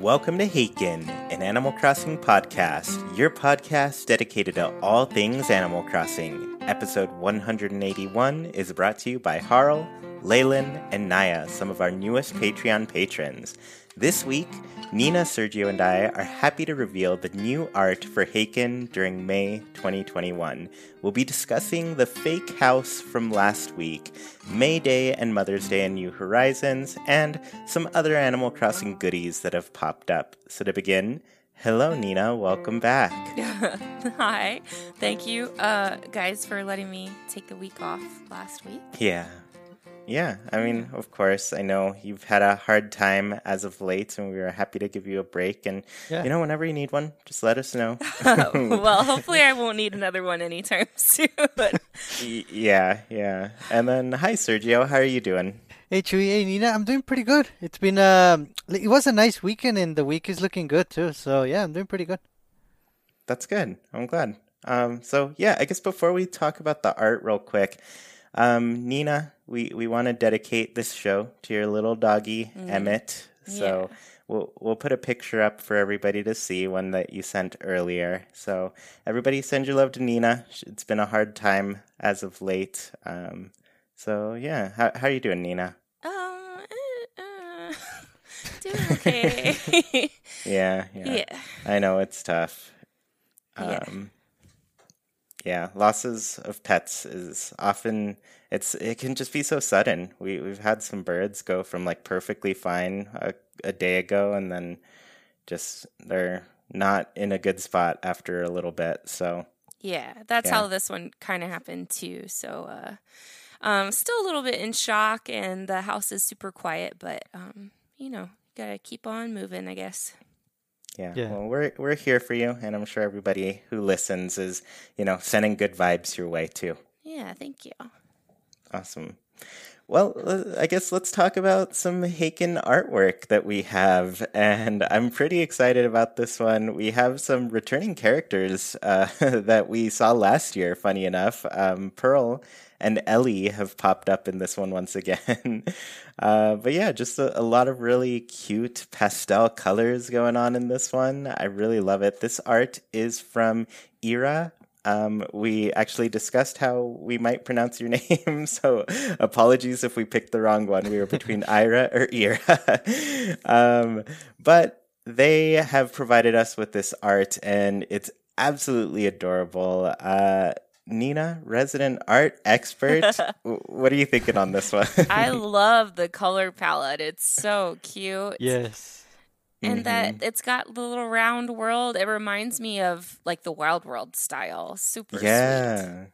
Welcome to Haken, an Animal Crossing podcast, your podcast dedicated to all things Animal Crossing. Episode 181 is brought to you by Harl, Leyland, and Naya, some of our newest Patreon patrons. This week, Nina, Sergio, and I are happy to reveal the new art for Haken during May 2021. We'll be discussing the fake house from last week, May Day and Mother's Day and New Horizons, and some other Animal Crossing goodies that have popped up. So to begin, Hello, Nina. Welcome back. Hi. Thank you, uh, guys, for letting me take the week off last week. Yeah. Yeah, I mean, of course, I know you've had a hard time as of late, and we were happy to give you a break. And Yeah. you know, whenever you need one, just let us know. well, hopefully, I won't need another one anytime soon. Y- yeah, yeah. And then, hi, Sergio. How are you doing? Hey Chewy, hey Nina, I'm doing pretty good. It's been um, it was a nice weekend, and the week is looking good too. So yeah, I'm doing pretty good. That's good. I'm glad. Um, so yeah, I guess before we talk about the art real quick, um, Nina, we, we want to dedicate this show to your little doggy Emmett. So Yeah. we'll we'll put a picture up for everybody to see, one that you sent earlier. So everybody, send your love to Nina. It's been a hard time as of late. Um, so yeah, how how are you doing, Nina? um, uh, uh, doing okay. Yeah, yeah. yeah. I know it's tough. Um, yeah, losses of pets is often it's it can just be so sudden. We we've had some birds go from like perfectly fine a, a day ago, and then just they're not in a good spot after a little bit. So Yeah, that's Yeah. how this one kind of happened too. So, uh, um, still a little bit in shock, and the house is super quiet, but um, you know, gotta keep on moving, I guess. Yeah, Yeah. well we're we're here for you, and I'm sure everybody who listens is you know sending good vibes your way too. Yeah, thank you. Awesome. Well, I guess let's talk about some Haken artwork that we have. And I'm pretty excited about this one. We have some returning characters uh, that we saw last year, funny enough. Um, Pearl and Ellie have popped up in this one once again. uh, but yeah, just a, a lot of really cute pastel colors going on in this one. I really love it. This art is from Ira um, we actually discussed how we might pronounce your name, so apologies if we picked the wrong one. We were between Ira or Ira. um, but they have provided us with this art, and it's absolutely adorable. Uh, Nina, resident art expert, what are you thinking on this one? I love the color palette. It's so cute. Yes. And that Mm-hmm. it's got the little round world. It reminds me of like the Wild World style. Super sweet. yeah.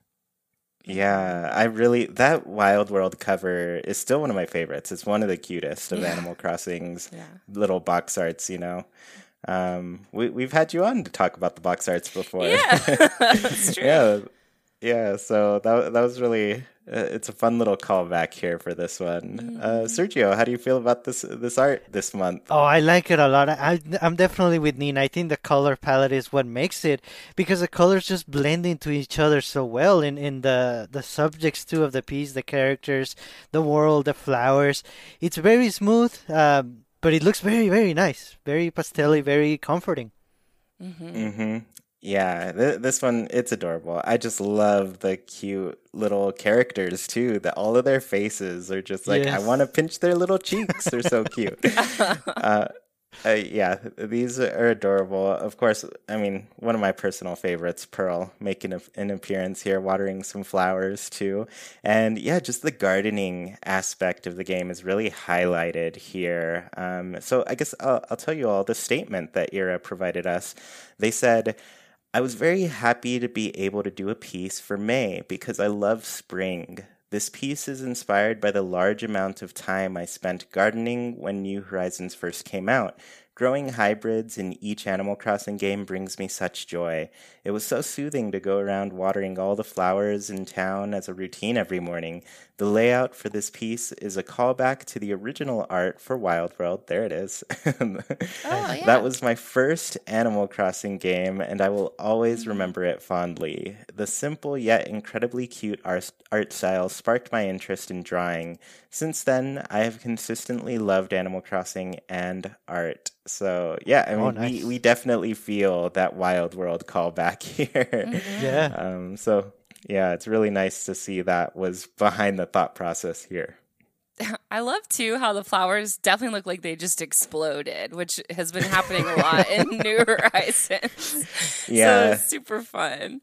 Yeah, I really that Wild World cover is still one of my favorites. It's one of the cutest of Yeah. Animal Crossing's Yeah. little box arts, you know. Um, we we've had you on to talk about the box arts before. Yeah, that's true. yeah, yeah. So that that was really uh, it's a fun little callback here for this one. Uh, Mm-hmm. Sergio, how do you feel about this this art this month? Oh, I like it a lot. I, I'm definitely with Nina. I think the color palette is what makes it because the colors just blend into each other so well in, in the, the subjects too of the piece, the characters, the world, the flowers. It's very smooth, um, but it looks very, very nice. Very pastelly, very comforting. Mm-hmm. Yeah, th- this one it's adorable. I just love the cute little characters too. That all of their faces are just like I want to pinch their little cheeks. They're so cute. uh, uh, yeah, these are adorable. Of course, I mean one of my personal favorites, Pearl, making a, an appearance here, watering some flowers too, and yeah, just the gardening aspect of the game is really highlighted here. Um, so I guess I'll, I'll tell you all the statement that Ira provided us. They said. I was very happy to be able to do a piece for May because I love spring. This piece is inspired by the large amount of time I spent gardening when New Horizons first came out. Growing hybrids in each Animal Crossing game brings me such joy. It was so soothing to go around watering all the flowers in town as a routine every morning. The layout for this piece is a callback to the original art for Wild World. There it is. oh, yeah. That was my first Animal Crossing game, and I will always mm-hmm. remember it fondly. The simple yet incredibly cute art, art style sparked my interest in drawing. Since then, I have consistently loved Animal Crossing and art. So yeah, I oh, mean, oh, nice. we, we definitely feel that Wild World callback here. Mm-hmm. Yeah. Um, so yeah, it's really nice to see that was behind the thought process here. I love too how the flowers definitely look like they just exploded, which has been happening a lot in New Horizons. Yeah, so super fun.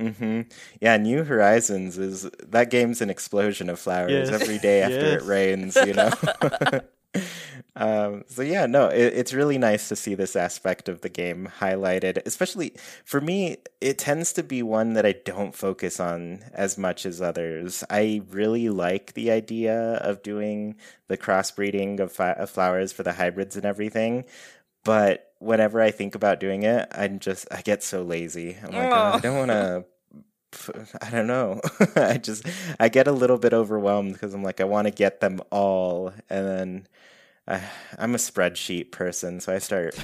Mm-hmm. Yeah, New Horizons is that game's an explosion of flowers yes. every day after yes. it rains. You know. Um, so yeah, no, it, it's really nice to see this aspect of the game highlighted. Especially for me, it tends to be one that I don't focus on as much as others. I really like the idea of doing the crossbreeding of, fi- of flowers for the hybrids and everything, but whenever I think about doing it, I'm just I get so lazy. I'm like, oh. I don't want to I don't know. I just I get a little bit overwhelmed because I'm like I want to get them all, and then I, I'm a spreadsheet person, so I start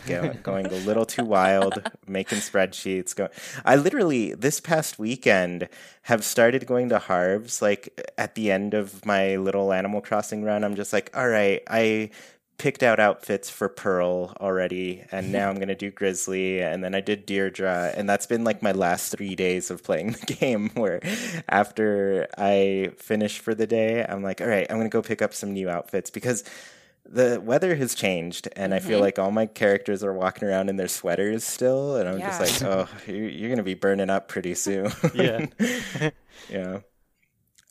going a little too wild, making spreadsheets. Going, I literally this past weekend have started going to Harv's. Like at the end of my little Animal Crossing run, I'm just like, all right, I picked out outfits for Pearl already, and now I'm gonna do Grizzly, and then I did Deirdre, and that's been like my last three days of playing the game. Where after I finish for the day, I'm like, all right, I'm gonna go pick up some new outfits because the weather has changed, and mm-hmm. I feel mm-hmm. like all my characters are walking around in their sweaters still, and I'm yeah. just like, oh, you're gonna be burning up pretty soon. yeah, yeah.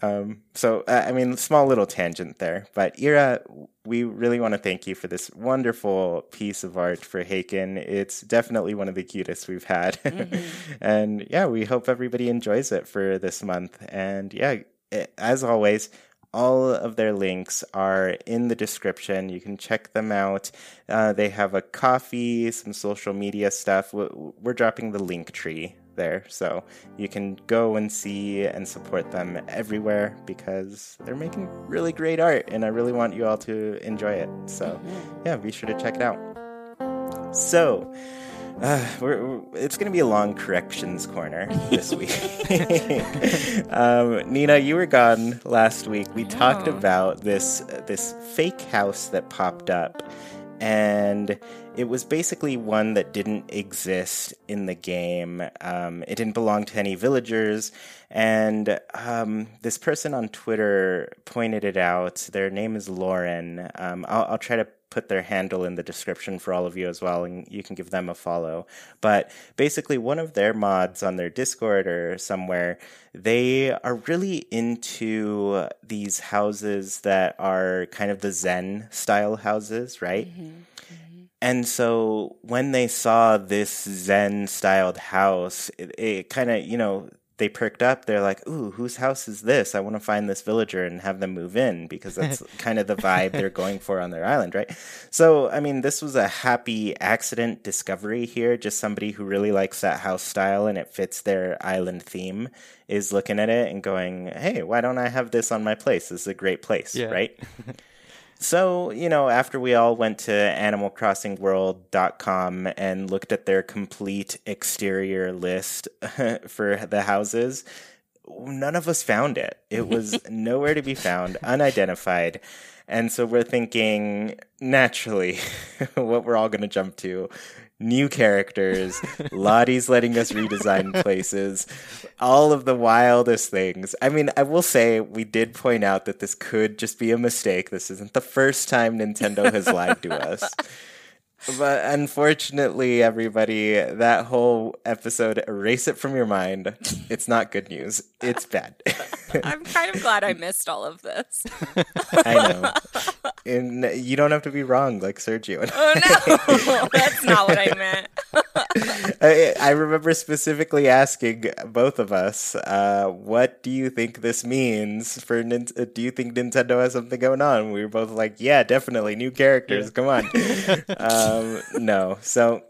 Um, so, uh, I mean, small little tangent there, but Ira, we really want to thank you for this wonderful piece of art for Haken. It's definitely one of the cutest we've had. Mm-hmm. and yeah, we hope everybody enjoys it for this month. And yeah, it, as always, all of their links are in the description. You can check them out. Uh, they have a Ko-fi, some social media stuff. We're dropping the link tree there. So you can go and see and support them everywhere because they're making really great art and I really want you all to enjoy it. So yeah, be sure to check it out. So, uh, we're, we're, it's going to be a long corrections corner this week. um, Nina, you were gone last week. We talked about this this fake house that popped up and it was basically one that didn't exist in the game. Um, it didn't belong to any villagers, and um, this person on Twitter pointed it out. Their name is Lauren. Um, I'll, I'll try to put their handle in the description for all of you as well, and you can give them a follow. But basically, one of their mods on their Discord or somewhere, they are really into these houses that are kind of the Zen style houses, right? Mm-hmm. mm-hmm. And so when they saw this Zen styled house, it, it kind of, you know, they perked up. They're like, "Ooh, whose house is this? I want to find this villager and have them move in because that's kind of the vibe they're going for on their island, right?" So, I mean, this was a happy accident discovery here. Just somebody who really likes that house style and it fits their island theme is looking at it and going, "Hey, why don't I have this on my place? This is a great place, yeah. right?" So, you know, after we all went to animalcrossingworld.com and looked at their complete exterior list for the houses, none of us found it. It was nowhere to be found, unidentified. And so we're thinking, naturally, what we're all going to jump to new characters. Lottie's letting us redesign places. All of the wildest things. I mean, I will say we did point out that this could just be a mistake. This isn't the first time Nintendo has lied to us. But unfortunately, everybody, that whole episode, erase it from your mind. It's not good news. It's bad. I'm kind of glad I missed all of this. I know. and you don't have to be wrong like Sergio. Oh no, that's not what I meant. I, I remember specifically asking both of us, uh, "What do you think this means for? Nin- uh, do you think Nintendo has something going on?" We were both like, "Yeah, definitely, new characters. Come on." Um, no, so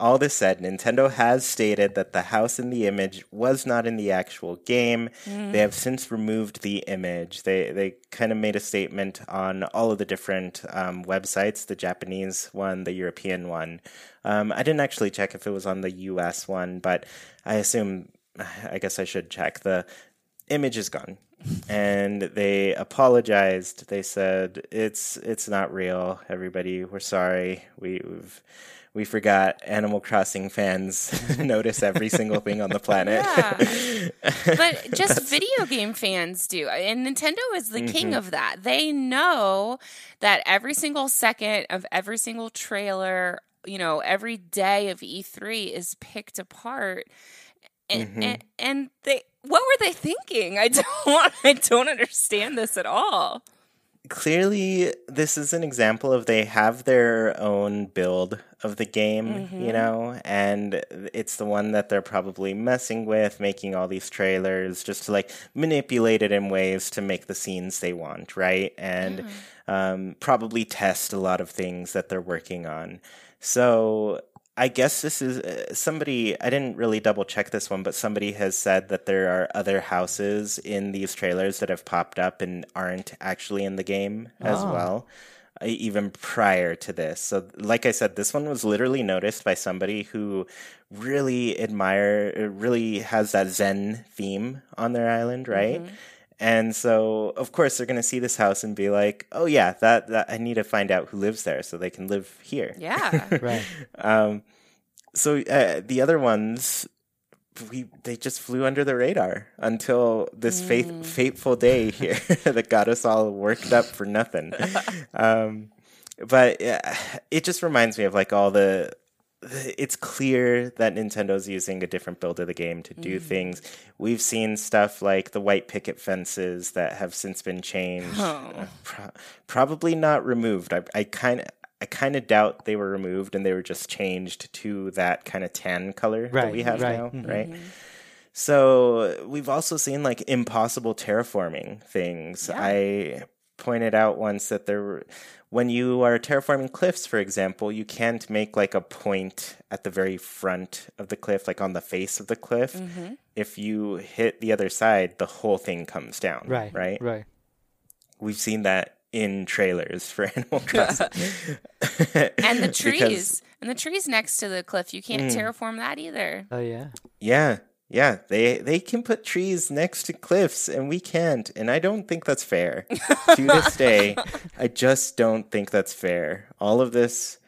all this said, Nintendo has stated that the house in the image was not in the actual game. Mm. They have since removed the image. They they kind of made a statement on all of the different um, websites, the Japanese one, the European one. Um, I didn't actually check if it was on the US one, but I assume, I guess I should check. The image is gone. And they apologized. They said it's it's not real. Everybody, we're sorry. We, we've we forgot Animal Crossing fans notice every single thing on the planet. Yeah. but just video game fans do. And Nintendo is the mm-hmm. king of that. They know that every single second of every single trailer, you know, every day of E3 is picked apart. And, mm-hmm. and, and they what were they thinking? I don't I don't understand this at all clearly this is an example of they have their own build of the game, mm-hmm. you know, and it's the one that they're probably messing with, making all these trailers just to like manipulate it in ways to make the scenes they want, right? And um, probably test a lot of things that they're working on. So I guess this is uh, somebody, I didn't really double check this one, but somebody has said that there are other houses in these trailers that have popped up and aren't actually in the game as oh. well, uh, even prior to this. So, like I said, this one was literally noticed by somebody who really admire, uh, really has that Zen theme on their island, right? Mm-hmm. And so, of course, they're going to see this house and be like, "Oh yeah, that, that I need to find out who lives there so they can live here." Yeah, right. Um, so uh, the other ones, we they just flew under the radar until this mm. faith, fateful day here that got us all worked up for nothing. um, but uh, it just reminds me of like all the it's clear that Nintendo's using a different build of the game to do mm. things. We've seen stuff like the white picket fences that have since been changed, oh. pro- probably not removed. I, I kind of. I kind of doubt they were removed and they were just changed to that kind of tan color right, that we have right. now, mm-hmm. right? So we've also seen like impossible terraforming things. Yeah. I pointed out once that there when you are terraforming cliffs, for example, you can't make like a point at the very front of the cliff, like on the face of the cliff. Mm-hmm. If you hit the other side, the whole thing comes down. Right. Right. Right. We've seen that in trailers for Animal Crossing. and the trees. Because, and the trees next to the cliff, you can't mm. terraform that either. Oh yeah. Yeah. Yeah, they they can put trees next to cliffs and we can't, and I don't think that's fair. to this day, I just don't think that's fair. All of this,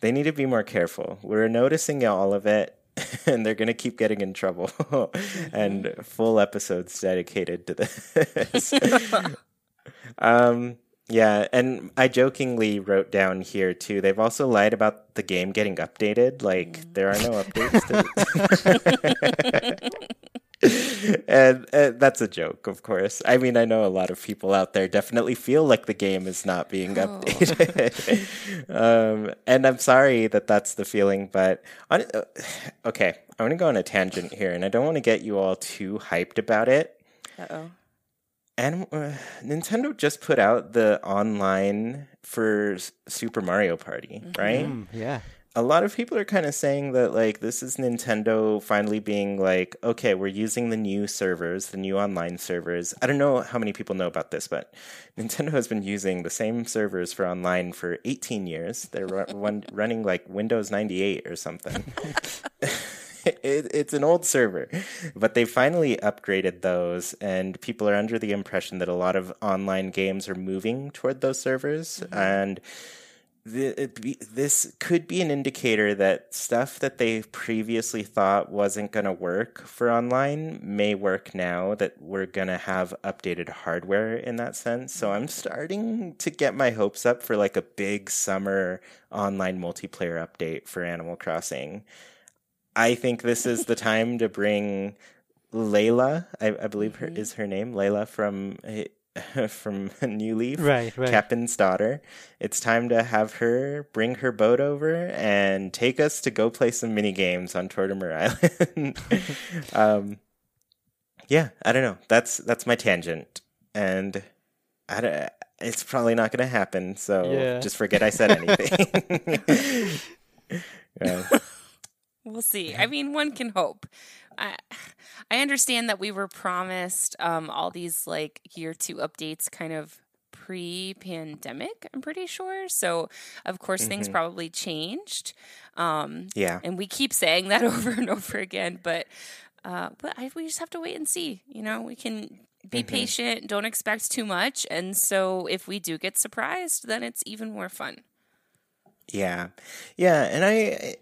they need to be more careful. We're noticing all of it, and they're gonna keep getting in trouble. and full episodes dedicated to this. um, yeah, and I jokingly wrote down here too. They've also lied about the game getting updated. Like mm. there are no updates. and, and, that's a joke, of course. I mean, I know a lot of people out there definitely feel like the game is not being oh. updated. um, and I'm sorry that that's the feeling, but on, uh, okay, I'm going to go on a tangent here, and I don't want to get you all too hyped about it. Uh oh and uh, Nintendo just put out the online for Super Mario Party, mm-hmm. right? Mm, yeah. A lot of people are kind of saying that like this is Nintendo finally being like, okay, we're using the new servers, the new online servers. I don't know how many people know about this, but Nintendo has been using the same servers for online for 18 years. They're run- running like Windows 98 or something. it, it's an old server, but they finally upgraded those, and people are under the impression that a lot of online games are moving toward those servers, mm-hmm. and this could be an indicator that stuff that they previously thought wasn't going to work for online may work now that we're going to have updated hardware in that sense. So I'm starting to get my hopes up for like a big summer online multiplayer update for Animal Crossing. I think this is the time to bring Layla. I, I believe her mm-hmm. is her name Layla from from New Leaf, Right, right. Captain's daughter. It's time to have her bring her boat over and take us to go play some mini games on Tortimer Island. um, yeah, I don't know. That's that's my tangent, and I don't, it's probably not going to happen. So Yeah. just forget I said anything. yeah. We'll see. I mean, one can hope. I I understand that we were promised um, all these like year two updates kind of pre-pandemic. I'm pretty sure. So of course things probably changed, um, yeah. and we keep saying that over and over again. But uh, but I, we just have to wait and see. You know, we can be patient. Don't expect too much. And so if we do get surprised, then it's even more fun. Yeah. Yeah, and I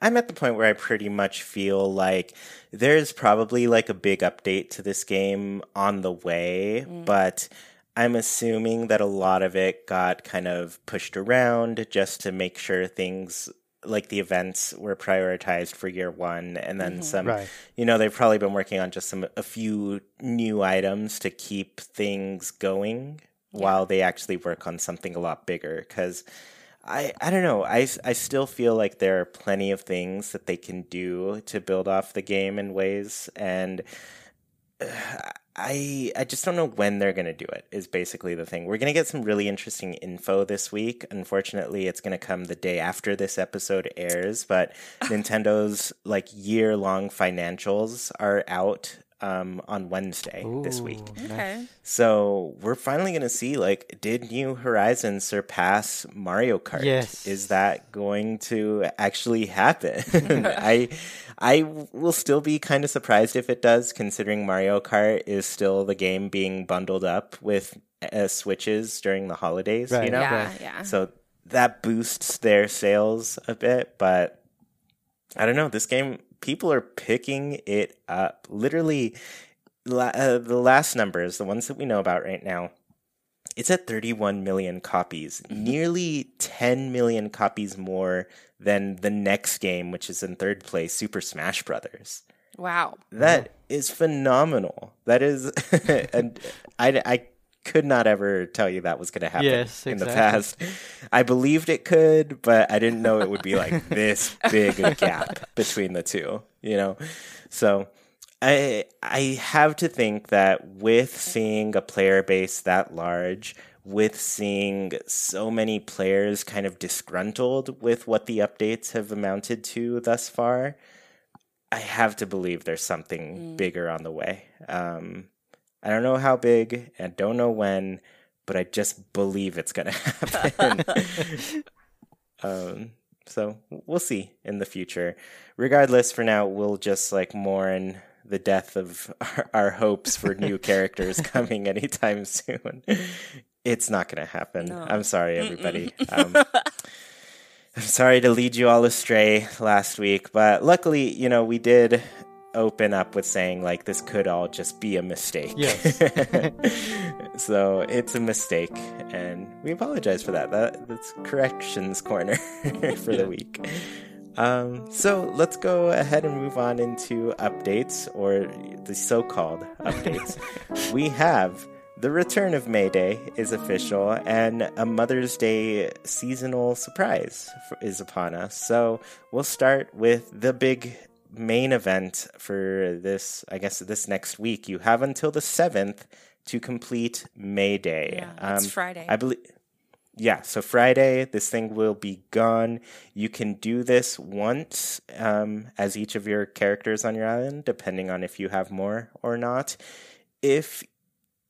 I'm at the point where I pretty much feel like there's probably like a big update to this game on the way, mm. but I'm assuming that a lot of it got kind of pushed around just to make sure things like the events were prioritized for year 1 and then mm-hmm. some Right. you know they've probably been working on just some a few new items to keep things going while they actually work on something a lot bigger cuz I, I don't know. I, I still feel like there are plenty of things that they can do to build off the game in ways, and I I just don't know when they're gonna do it. Is basically the thing. We're gonna get some really interesting info this week. Unfortunately, it's gonna come the day after this episode airs, but Nintendo's like year long financials are out um, on Wednesday this week. Okay. So we're finally going to see like, did New Horizons surpass Mario Kart? Yes. Is that going to actually happen? I I will still be kind of surprised if it does, considering Mario Kart is still the game being bundled up with uh, Switches during the holidays. You know, Yeah, yeah. so that boosts their sales a bit, but I don't know. This game, people are picking it up. Literally, la- uh, the last numbers, the ones that we know about right now, it's at 31 million copies, nearly 10 million copies more than the next game, which is in third place, Super Smash Brothers. Wow. That is phenomenal. That is, and I, I could not ever tell you that was going to happen Yes, in the past. I believed it could, but I didn't know it would be like this big a gap between the two. You know, so I I have to think that with seeing a player base that large, with seeing so many players kind of disgruntled with what the updates have amounted to thus far, I have to believe there's something bigger on the way. Um, I don't know how big, I don't know when, but I just believe it's going to happen. um, so we'll see in the future. Regardless, for now, we'll just like mourn the death of our, our hopes for new characters coming anytime soon. It's not going to happen. No. I'm sorry, everybody. Um, I'm sorry to lead you all astray last week, but luckily, you know, we did open up with saying like this could all just be a mistake. Yes. so it's a mistake, and we apologize for that. That that's corrections corner for the week. Um, so let's go ahead and move on into updates, or the so-called updates. we have the return of May Day is official, and a Mother's Day seasonal surprise is upon us. So we'll start with the big main event for this, I guess, this next week. You have until the 7th to complete May Day. Yeah, it's Friday. I believe. Yeah, so Friday, this thing will be gone. You can do this once um, as each of your characters on your island, depending on if you have more or not. If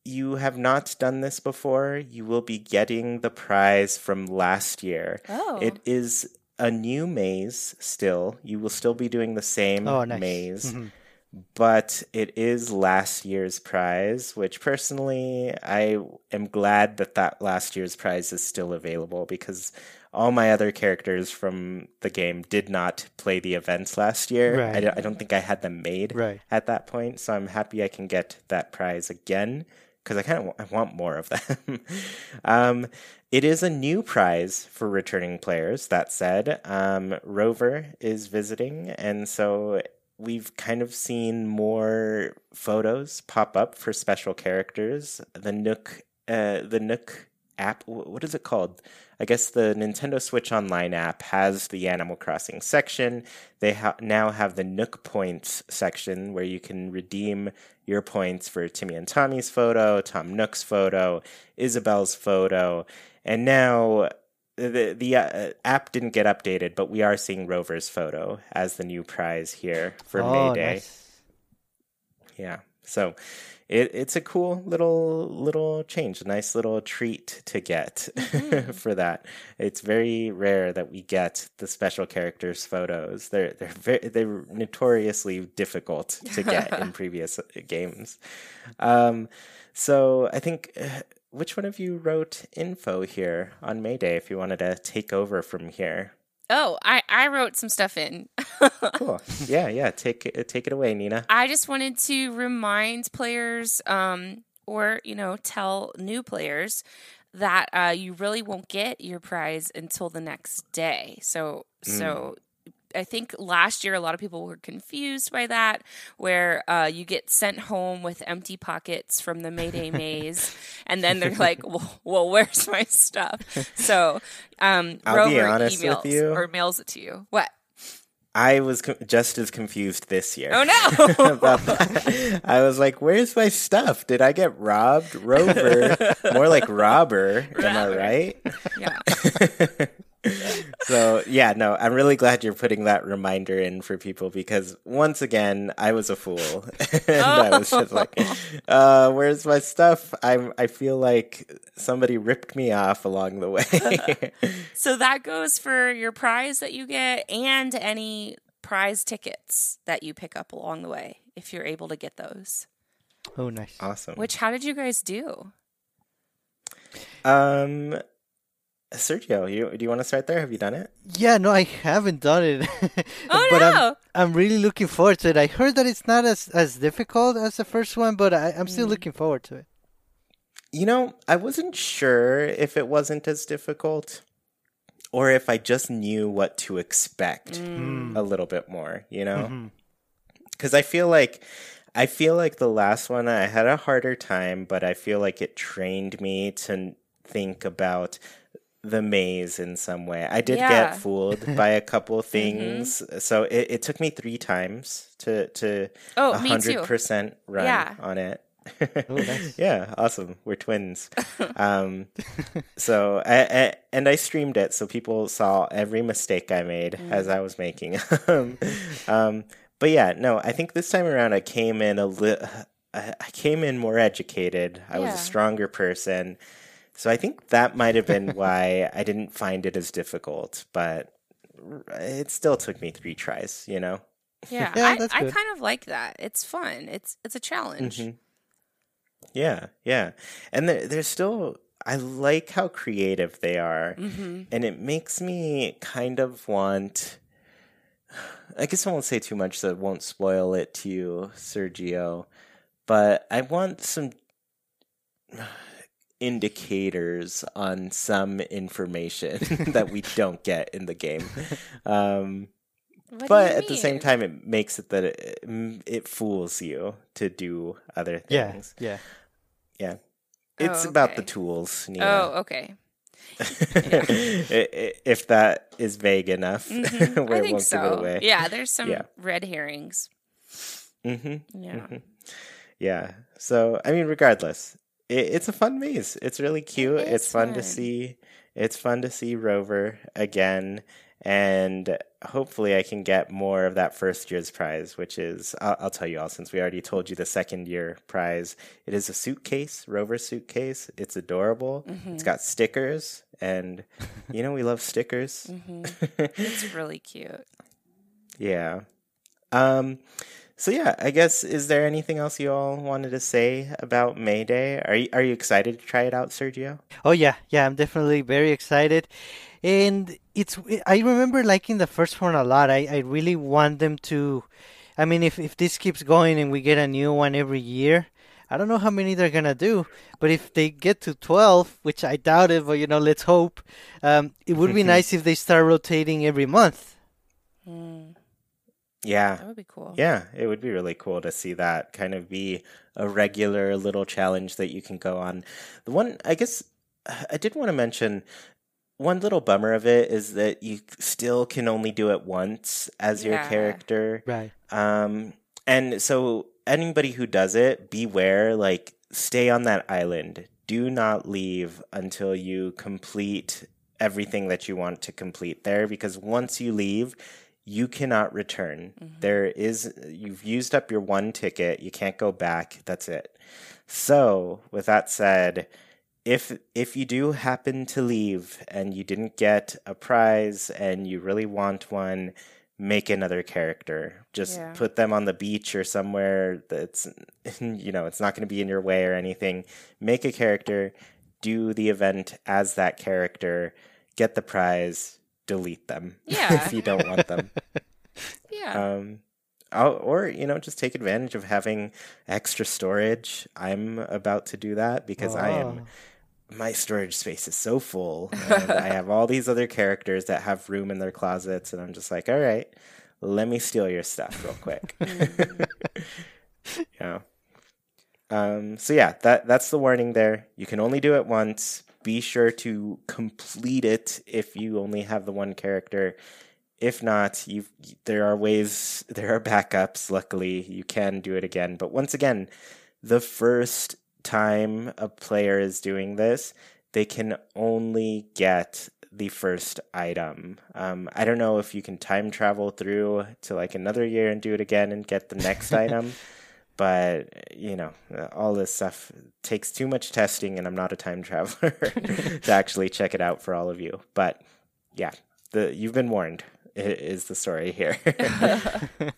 you have not done this before, you will be getting the prize from last year. Oh. It is a new maze still. You will still be doing the same Oh, nice. maze Mhm. but it is last year's prize, which personally I am glad that that last year's prize is still available because all my other characters from the game did not play the events last year. I, Right. don't, I don't think I had them made Right. at that point, so I'm happy I can get that prize again because I kind of I want more of them. um, it is a new prize for returning players. That said, um, Rover is visiting, and so we've kind of seen more photos pop up for special characters. The Nook uh, the Nook app. What is it called? I guess the Nintendo Switch Online app has the Animal Crossing section. They ha- now have the Nook Points section where you can redeem your points for Timmy and Tommy's photo, Tom Nook's photo, Isabelle's photo, and now the the uh, app didn't get updated, but we are seeing Rover's photo as the new prize here for oh, May Day. nice. Yeah. So it, it's a cool little little change, a nice little treat to get for that. It's very rare that we get the special characters photos. They're they're very, they're notoriously difficult to get in previous games. Um, so I think. Uh, which one of you wrote info here on May Day if you wanted to take over from here? Oh, I, I wrote some stuff in. Cool. Yeah, yeah. Take it take it away, Nina. I just wanted to remind players, um, or you know, tell new players that uh, you really won't get your prize until the next day. So, so I think last year a lot of people were confused by that, where uh, you get sent home with empty pockets from the Mayday maze, and then they're like, "Well, well where's my stuff?" So, um, I'll be Rover honest with emails you. or mails it to you. What? I was com- just as confused this year. Oh no! I was like, "Where's my stuff? Did I get robbed?" Rover, more like robber. Am I right? yeah. So yeah, no, I'm really glad you're putting that reminder in for people because once again, I was a fool, and I was just like, uh, "Where's my stuff?" I'm. I feel like somebody ripped me off along the way. So that goes for your prize that you get and any prize tickets that you pick up along the way if you're able to get those. Oh, nice. awesome. Which how did you guys do? Um, Sergio, you do you want to start there? Have you done it? Yeah, no, I haven't done it. Oh, but I'm, no. I'm really looking forward to it. I heard that it's not as, as difficult as the first one, but I, I'm Mm. still looking forward to it. You know, I wasn't sure if it wasn't as difficult or if I just knew what to expect Mm. a little bit more, you know? Mhm. Cuz I feel like I feel like the last one I had a harder time, but I feel like it trained me to think about the maze in some way. I did Yeah. get fooled by a couple things, so it, it took me three times to to Oh, a hundred percent run Yeah. on it. Oh, nice. yeah, awesome. We're twins. um, so I, I and I streamed it, so people saw every mistake I made as Mm. I was making. um, but yeah, no, I think this time around I came in a li- I I came in more educated. I was a stronger person. So I think that might have been why I didn't find it as difficult, but it still took me three tries, you know? Yeah, Yeah, I, I kind of like that. It's fun. It's it's a challenge. Mhm. Yeah, yeah. And they're, they're still, I like how creative they are. hmm And it makes me kind of want, I guess I won't say too much so it won't spoil it to you, Sergio, but I want some indicators on some information that we don't get in the game. Um, but at the same time, it makes it that it, it fools you to do other Yeah, things. yeah. Yeah. It's Oh, about the tools, Nina. Oh, okay. I- I- if that is vague enough, Mhm. where I it think won't so. give it away. Yeah, there's some Yeah. red herrings. hmm Yeah. Yeah. So, I mean, regardless, it, it's a fun maze. It's really cute. is it's fun, to see. It's fun to see Rover again, and hopefully, I can get more of that first year's prize, which is I'll, I'll tell you all since we already told you the second year prize. It is a suitcase, Rover suitcase. It's adorable. Mm-hmm. It's got stickers, and you know we love stickers. hmm It's really cute. Yeah. Um so yeah, I guess is there anything else you all wanted to say about May Day? Are you are you excited to try it out, Sergio? Oh yeah, yeah, I'm definitely very excited. And it's I remember liking the first one a lot. I, I really want them to I mean if, if this keeps going and we get a new one every year, I don't know how many they're gonna do, but if they get to twelve, which I doubt it, but you know, let's hope. Um, it would be nice if they start rotating every month. Mm. Yeah. That would be cool. Yeah, it would be really cool to see that kind of be a regular little challenge that you can go on. The one, I guess, I did want to mention one little bummer of it is that you still can only do it once as your character. Right. Um, and so anybody who does it, beware, like, stay on that island. Do not leave until you complete everything that you want to complete there because once you leave, you cannot return. Mm-hmm. There is, you've used up your one ticket. You can't go back. That's it. So, with that said, if if you do happen to leave and you didn't get a prize and you really want one, make another character. Just Yeah. put them on the beach or somewhere that's you know, it's not going to be in your way or anything. Make a character, do the event as that character, get the prize, delete them Yeah. if you don't want them. Yeah. Um, I'll, or you know, just take advantage of having extra storage. I'm about to do that because I am. My storage space is so full, and I have all these other characters that have room in their closets, and I'm just like, all right, let me steal your stuff real quick. yeah. Um, so yeah, that that's the warning there. You can only do it once. Be sure to complete it if you only have the one character. If not, you there are ways, there are backups. Luckily, you can do it again. But once again, the first time a player is doing this, they can only get the first item. Um, I don't know if you can time travel through to like another year and do it again and get the next item. But you know, all this stuff takes too much testing, and I'm not a time traveler to actually check it out for all of you. But yeah, the you've been warned is the story here.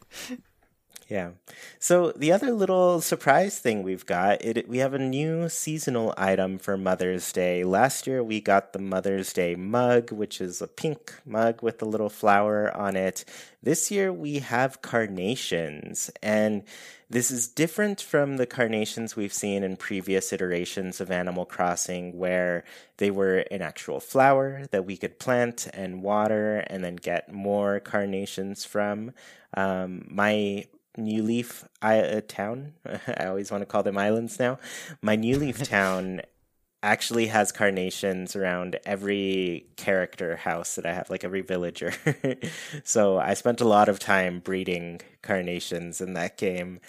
Yeah. So the other little surprise thing we've got, it we have a new seasonal item for Mother's Day. Last year we got the Mother's Day mug, which is a pink mug with a little flower on it. This year we have carnations, and this is different from the carnations we've seen in previous iterations of Animal Crossing, where they were an actual flower that we could plant and water and then get more carnations from. Um, my New Leaf I- uh, town, I always want to call them islands now. My New Leaf town actually has carnations around every character house that I have, like every villager. so I spent a lot of time breeding carnations in that game.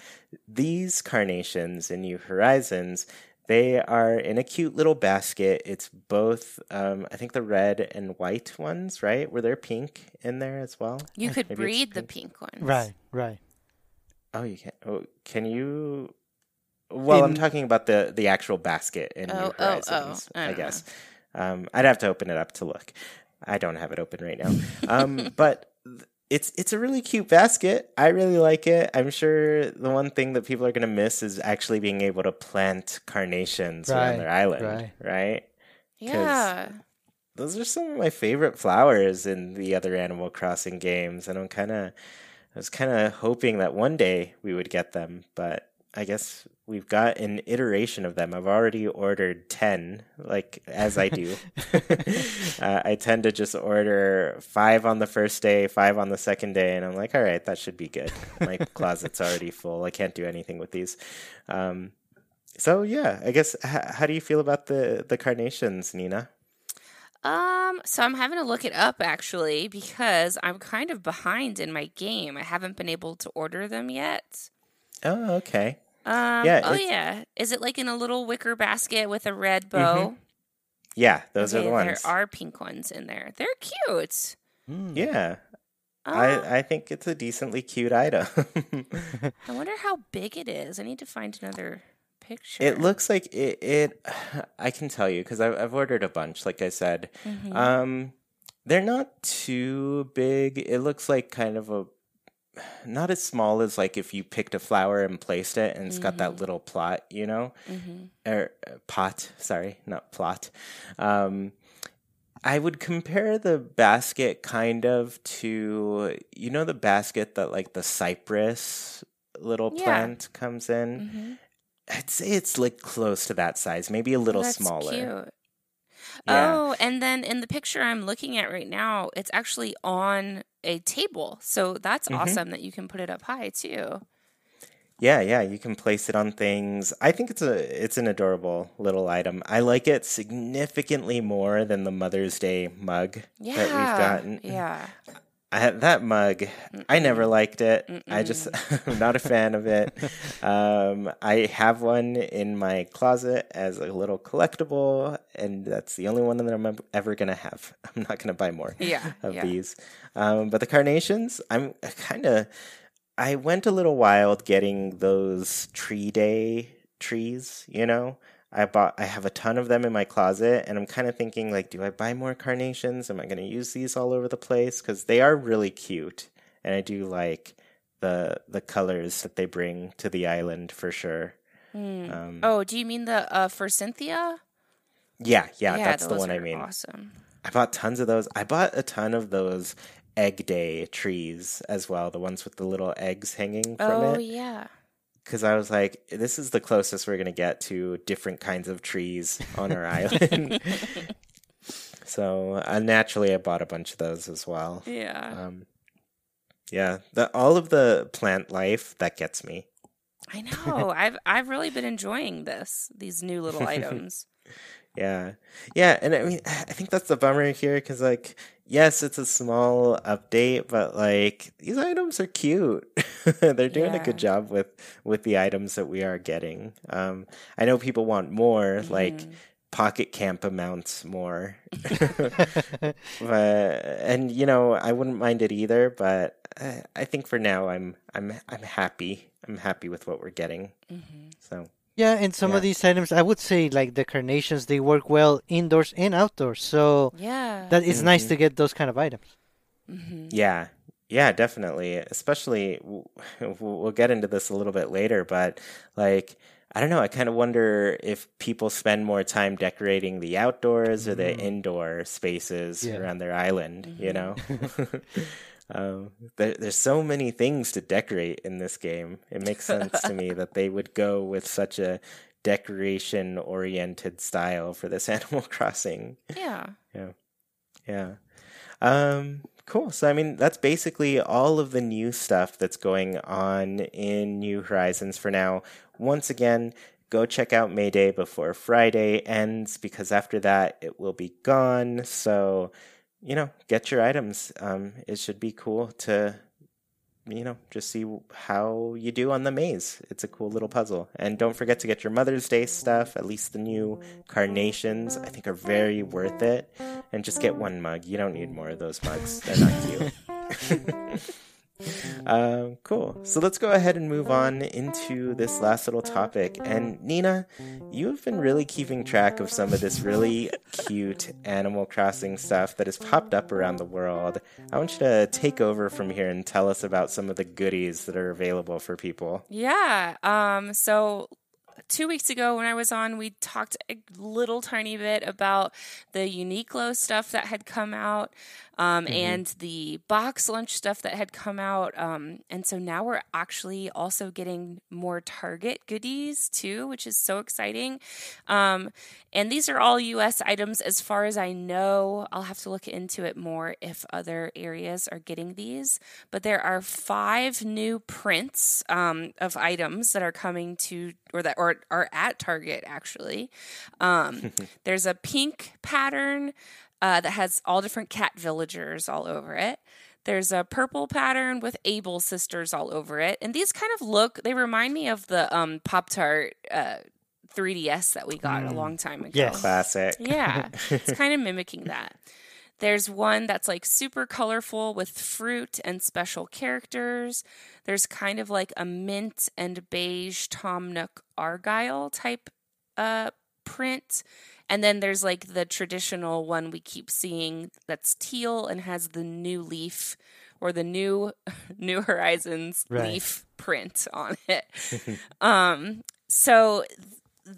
These carnations in New Horizons, they are in a cute little basket. It's both, um, I think, the red and white ones, right? Were there pink in there as well? you could maybe it's breed the pink. pink ones. Right, right. Oh, you can. Oh, can you? Well, I'm talking about the the actual basket in Oh, New oh, oh, Horizons. I I, guess. Um, I'd have to open it up to look. I don't have it open right now. Um, but it's it's a really cute basket. I really like it. I'm sure the one thing that people are going to miss is actually being able to plant carnations around Right, their island. right. right? Yeah. those are some of my favorite flowers in the other Animal Crossing games, and I'm kind of, I was kind of hoping that one day we would get them, but I guess we've got an iteration of them. I've already ordered ten, like as I do. uh, I tend to just order five on the first day, five on the second day, and I'm like, all right, that should be good. My closet's already full. I can't do anything with these. Um, so yeah, I guess. H- how do you feel about the the carnations, Nina? Um, so I'm having to look it up actually because I'm kind of behind in my game. I haven't been able to order them yet. Oh, okay. Um, Yeah, oh it's- yeah. Is it like in a little wicker basket with a red bow? Yeah, Mm-hmm. those are the ones. There are pink ones in there. They're cute. Mm. Yeah, Uh, I I think it's a decently cute item. I wonder how big it is. I need to find another picture. it looks like it. it I can tell you because I've, I've ordered a bunch. Like I said, Mhm. um, they're not too big. It looks like kind of a not as small as like if you picked a flower and placed it and it's got that little plot, you know. Mhm. or uh, pot, sorry, not plot. Um, I would compare the basket kind of to you know the basket that like the cypress little Yeah. plant comes in. I'd say it's like close to that size, maybe a little That's smaller. Cute. Yeah. Oh, and then in the picture I'm looking at right now, it's actually on a table. So that's mm-hmm. awesome that you can put it up high too. Yeah, yeah, you can place it on things. I think it's a it's an adorable little item. I like it significantly more than the Mother's Day mug yeah, that we've gotten. Yeah. I, that mug, Mm-mm. I never liked it. Mm-mm. I just, I'm not a fan of it. Um, I have one in my closet as a little collectible, and that's the only one that I'm ever going to have. I'm not going to buy more yeah, of yeah. these. Um, but the carnations, I'm kind of, I went a little wild getting those tree day trees, you know? I bought I have a ton of them in my closet and I'm kind of thinking like do I buy more carnations? Am I going to use these all over the place cuz they are really cute and I do like the the colors that they bring to the island for sure. Mm. Um, oh, do you mean the uh, forsythia? Yeah, yeah, yeah that's the one I mean. Awesome. I bought tons of those. I bought a ton of those egg day trees as well, the ones with the little eggs hanging from oh, it. Oh yeah because I was like, this is the closest we're going to get to different kinds of trees on our island. so uh, naturally, I bought a bunch of those as well. Yeah. Um, yeah, the, all of the plant life that gets me. I know. I've I've really been enjoying this. These new little items. Yeah, yeah, and I mean, I think that's the bummer here because like yes, it's a small update, but like these items are cute. They're doing yeah. a good job with with the items that we are getting. Um, I know people want more, mm. like mm-hmm. pocket camp amounts more. but and you know, I wouldn't mind it either, but I, I, think for now I'm I'm I'm happy. I'm happy with what we're getting. Mm-hmm. So yeah, and some yeah. of these items, I would say, like the carnations, they work well indoors and outdoors. So yeah, that it's mm-hmm. nice to get those kind of items. Mm-hmm. Yeah, yeah, definitely. Especially, we'll get into this a little bit later, but like, I don't know. I kind of wonder if people spend more time decorating the outdoors or the mm-hmm. indoor spaces yeah. around their island. You know. Um, there, there's so many things to decorate in this game. It makes sense to me that they would go with such a decoration oriented style for this Animal Crossing. Yeah. Yeah. Yeah. Um, cool. So, I mean, that's basically all of the new stuff that's going on in New Horizons for now. Once again, go check out Mayday before Friday ends because after that it will be gone. So, you know, get your items. Um, it should be cool to, you know, just see how you do on the maze. It's a cool little puzzle. And don't forget to get your Mother's Day stuff, at least the new carnations, I think are very worth it. And just get one mug. You don't need more of those mugs, they're not cute. Um, cool. So let's go ahead and move on into this last little topic. And Nina, you have been really keeping track of some of this really cute Animal Crossing stuff that has popped up around the world. I want you to take over from here and tell us about some of the goodies that are available for people. Yeah. Um, so two weeks ago when I was on, we talked a little tiny bit about the Uniqlo stuff that had come out um, mm-hmm. and the box lunch stuff that had come out. Um, and so now we're actually also getting more Target goodies too, which is so exciting. Um, and these are all US items as far as I know. I'll have to look into it more if other areas are getting these. But there are five new prints um, of items that are coming to, or that or are at Target actually. Um, there's a pink pattern uh, that has all different cat villagers all over it. There's a purple pattern with Able sisters all over it. And these kind of look, they remind me of the um, Pop Tart uh, 3DS that we got mm. a long time ago. Yeah, classic. Yeah, it's kind of mimicking that. There's one that's like super colorful with fruit and special characters. There's kind of like a mint and beige Tom Nook Argyle type uh, print. And then there's like the traditional one we keep seeing that's teal and has the new leaf or the new New Horizons right. leaf print on it. um, so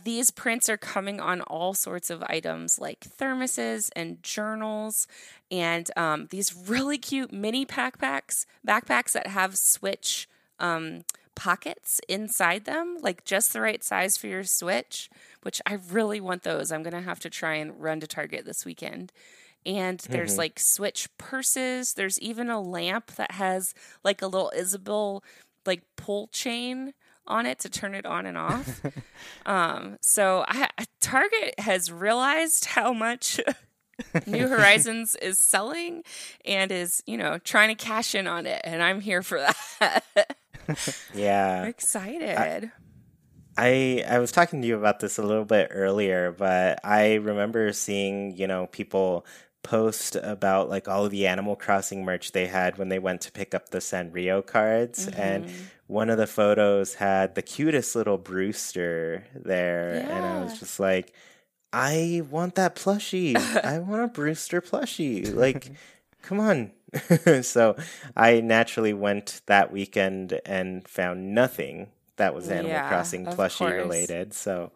these prints are coming on all sorts of items like thermoses and journals and um, these really cute mini backpacks backpacks that have switch um, pockets inside them like just the right size for your switch which I really want those. I'm going to have to try and run to Target this weekend. and there's Mhm. like switch purses. There's even a lamp that has like a little Isabelle like pull chain on it to turn it on and off. um, so I, Target has realized how much New Horizons is selling and is, you know, trying to cash in on it. And I'm here for that. I'm Yeah. excited. I I I was talking to you about this a little bit earlier, but I remember seeing, you know, people post about like all of the Animal Crossing merch they had when they went to pick up the Sanrio cards and mm-hmm. one of the photos had the cutest little Brewster there and I was just like I want that plushie. I want a Brewster plushie. Like come on. so I naturally went that weekend and found nothing that was Animal Yeah, Crossing plushie course. related. So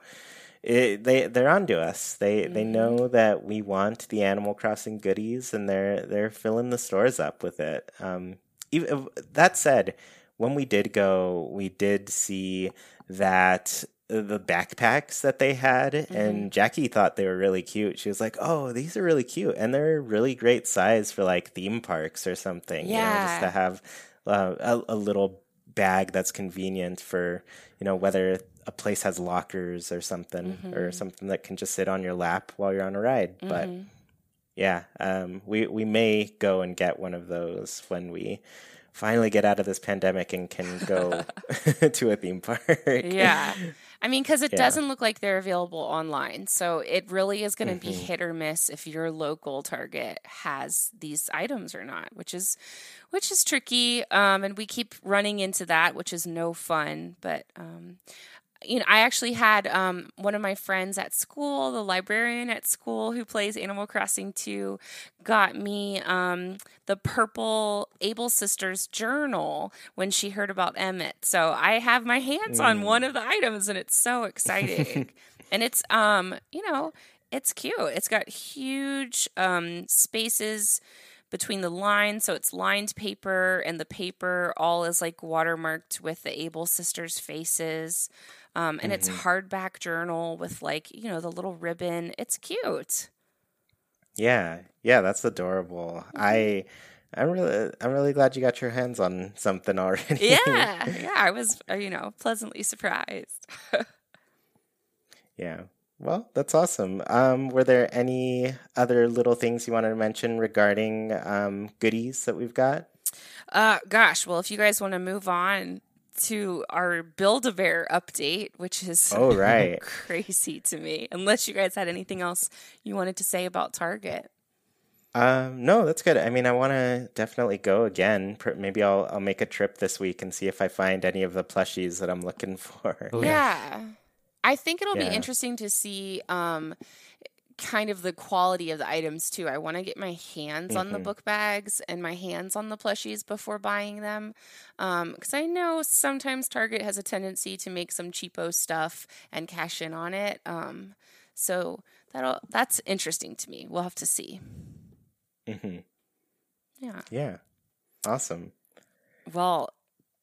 it, they they're onto us. They they Mm-hmm. know that we want the Animal Crossing goodies, and they're they're filling the stores up with it. Um, even that said, when we did go, we did see that the backpacks that they had, Mm-hmm. and Jackie thought they were really cute. She was like, "Oh, these are really cute, and they're really great size for like theme parks or something. you know, just to have uh, a, a little bag that's convenient for you know whether a place has lockers or something Mm-hmm. or something that can just sit on your lap while you're on a ride but Mhm. yeah um, we we may go and get one of those when we finally get out of this pandemic and can go to a theme park Yeah. I mean, because it Yeah. doesn't look like they're available online. So it really is going to be Mhm. hit or miss if your local Target has these items or not, which is which is tricky. Um, and we keep running into that, which is no fun. But um, you know, I actually had um, one of my friends at school, the librarian at school who plays Animal Crossing 2, got me um, the purple Able Sisters journal when she heard about Emmett. So I have my hands on one of the items, and it's so exciting. and it's, um, you know, it's cute. It's got huge um, spaces between the lines so it's lined paper and the paper all is like watermarked with the able sisters faces. Um, and it's hardback journal with like you know the little ribbon. It's cute. Yeah. Yeah that's adorable. I i'm really i'm really glad you got your hands on something already. Yeah. Yeah i was uh, you know pleasantly surprised. Yeah. Well, that's awesome. Um, were there any other little things you wanted to mention regarding um, goodies that we've got? uh gosh well if you guys want to move on to our build a bear update which is Oh, right. crazy to me unless you guys had anything else you wanted to say about target Um, no, that's good. I mean, I want to definitely go again. Maybe I'll I'll make a trip this week and see if I find any of the plushies that I'm looking for. Oh, yeah. I think it'll Yeah. be interesting to see um kind of the quality of the items too. I want to get my hands on the Mhm. book bags and my hands on the plushies before buying them. Um cuz I know sometimes Target has a tendency to make some cheapo stuff and cash in on it. Um so that'll that's interesting to me. We'll have to see. hmm Yeah. Yeah. Awesome. Well,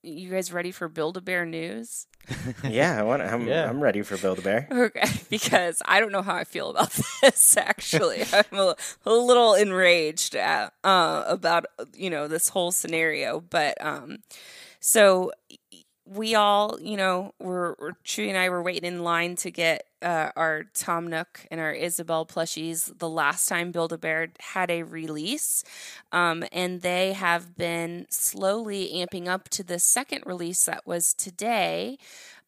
you guys ready for Build a Bear news? Yeah, I want. I'm Yeah. I'm ready for Build a Bear. Okay, because I don't know how I feel about this. Actually, I'm a, a little enraged at, uh, about you know this whole scenario. But um, so we all, you know, we're, we're Chewy and I were waiting in line to get uh, our Tom Nook and our Isabelle plushies the last time Build a Bear had a release. Um, and they have been slowly amping up to the second release that was today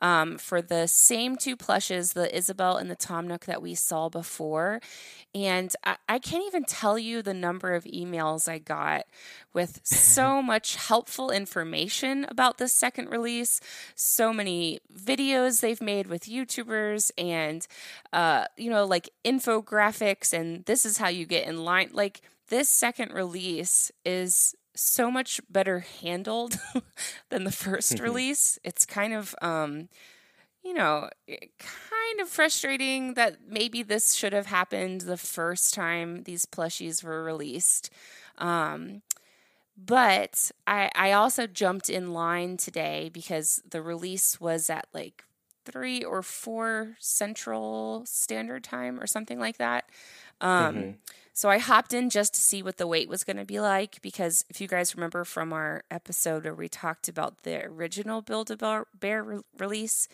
um, for the same two plushes, the Isabelle and the Tom Nook that we saw before. And I, I can't even tell you the number of emails I got with so much helpful information about this second release, so many videos they've made with YouTubers, and, uh, you know, like infographics, and this is how you get in line. Like, this second release is so much better handled than the first release. It's kind of um you know, kind of frustrating that maybe this should have happened the first time these plushies were released. Um but I I also jumped in line today because the release was at like three or four Central Standard Time or something like that. Um, mm-hmm. So I hopped in just to see what the wait was going to be like because if you guys remember from our episode where we talked about the original Build a Bear re- release,